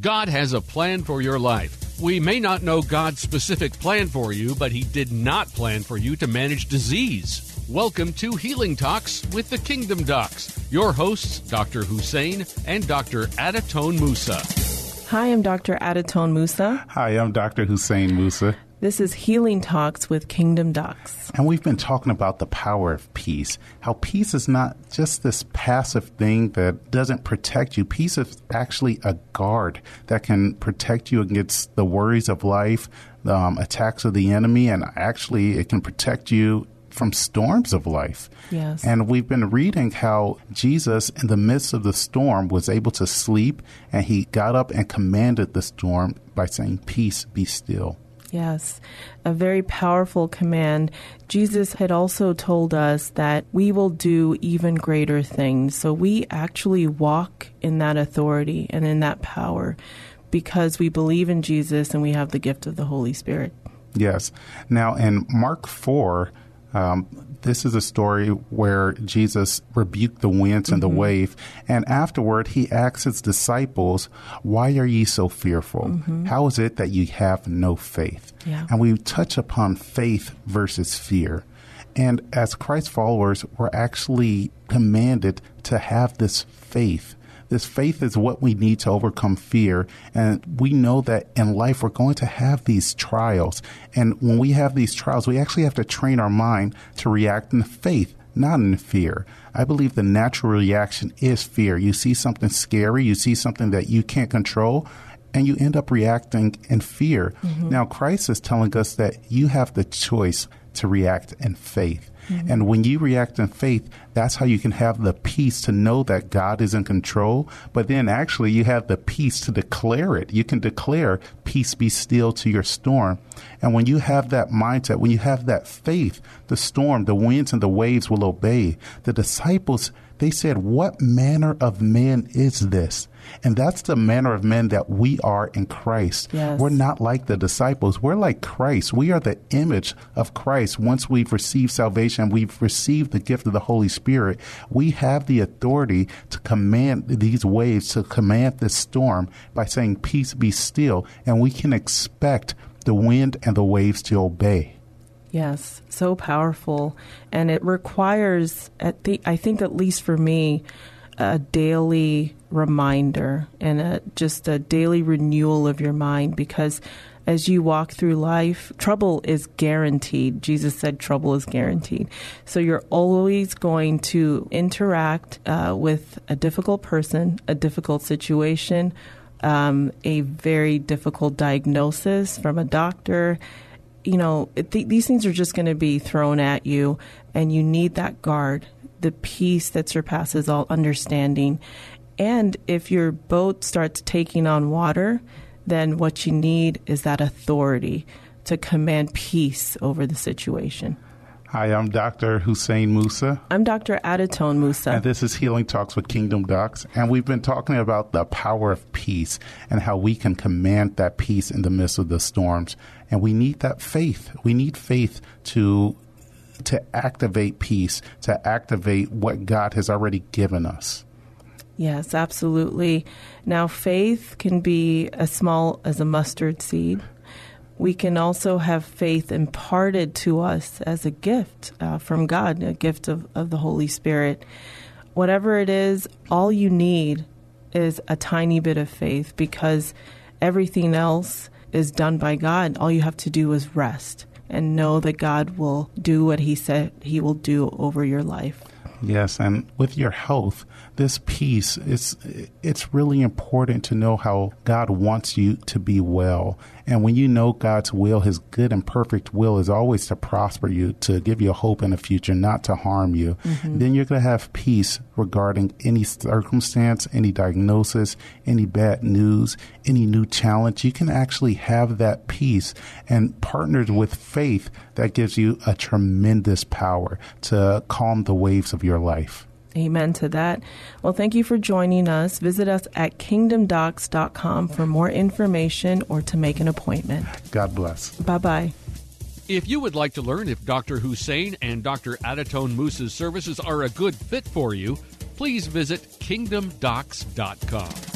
God has a plan for your life. We may not know God's specific plan for you, but He did not plan for you to manage disease. Welcome to Healing Talks with the Kingdom Docs. Your hosts, Dr. Hussein and Dr. Adatone Musa. Hi, I'm Dr. Adatone Musa. Hi, I'm Dr. Hussein Musa. This is Healing Talks with Kingdom Docs. And we've been talking about the power of peace. How peace is not just this passive thing that doesn't protect you. Peace is actually a guard that can protect you against the worries of life, um, attacks of the enemy, and actually it can protect you from storms of life. Yes. And we've been reading how Jesus, in the midst of the storm, was able to sleep and he got up and commanded the storm by saying, Peace, be still. Yes, a very powerful command. Jesus had also told us that we will do even greater things. So we actually walk in that authority and in that power because we believe in Jesus and we have the gift of the Holy Spirit. Yes. Now, in Mark 4, um, this is a story where Jesus rebuked the winds and the Mm-hmm. wave, and afterward he asks his disciples, "Why are ye so fearful? How is it that you have no faith?" Mm-hmm. Yeah. And we touch upon faith versus fear. And as Christ followers, we're actually commanded to have this faith. This faith is what we need to overcome fear. And we know that in life, we're going to have these trials. And when we have these trials, we actually have to train our mind to react in faith, not in fear. I believe the natural reaction is fear. You see something scary, you see something that you can't control, and you end up reacting in fear. Mm-hmm. Now, Christ is telling us that you have the choice to react in faith. Mm-hmm. And when you react in faith, that's how you can have the peace to know that God is in control. But then actually, you have the peace to declare it. You can declare, Peace be still to your storm. And when you have that mindset, when you have that faith, the storm, the winds, and the waves will obey. The disciples, they said, What manner of man is this? And that's the manner of men that we are in Christ. Yes. We're not like the disciples. We're like Christ. We are the image of Christ. Once we've received salvation, we've received the gift of the Holy Spirit. We have the authority to command these waves, to command this storm by saying, Peace be still. And we can expect the wind and the waves to obey. Yes, so powerful. And it requires, at the, I think, at least for me, a daily reminder and a, just a daily renewal of your mind because as you walk through life, trouble is guaranteed. Jesus said trouble is guaranteed. So you're always going to interact uh, with a difficult person, a difficult situation, um, a very difficult diagnosis from a doctor you know, th- these things are just going to be thrown at you, and you need that guard, the peace that surpasses all understanding. And if your boat starts taking on water, then what you need is that authority to command peace over the situation. Hi, I'm Dr. Hussein Musa. I'm Dr. Adatone Musa. And this is Healing Talks with Kingdom Docs. And we've been talking about the power of peace and how we can command that peace in the midst of the storms. And we need that faith. We need faith to to activate peace, to activate what God has already given us. Yes, absolutely. Now, faith can be as small as a mustard seed. We can also have faith imparted to us as a gift uh, from God, a gift of, of the Holy Spirit. Whatever it is, all you need is a tiny bit of faith because everything else is done by God. All you have to do is rest and know that God will do what He said He will do over your life. Yes, and with your health, this peace is it's really important to know how God wants you to be well. And when you know God's will, his good and perfect will is always to prosper you, to give you hope in the future, not to harm you, mm-hmm. then you're going to have peace regarding any circumstance, any diagnosis, any bad news, any new challenge, you can actually have that peace and partnered with faith that gives you a tremendous power to calm the waves of your life. Amen to that. Well, thank you for joining us. Visit us at kingdomdocs.com for more information or to make an appointment. God bless. Bye bye. If you would like to learn if Dr. Hussein and Dr. Adatone Musa's services are a good fit for you, please visit kingdomdocs.com.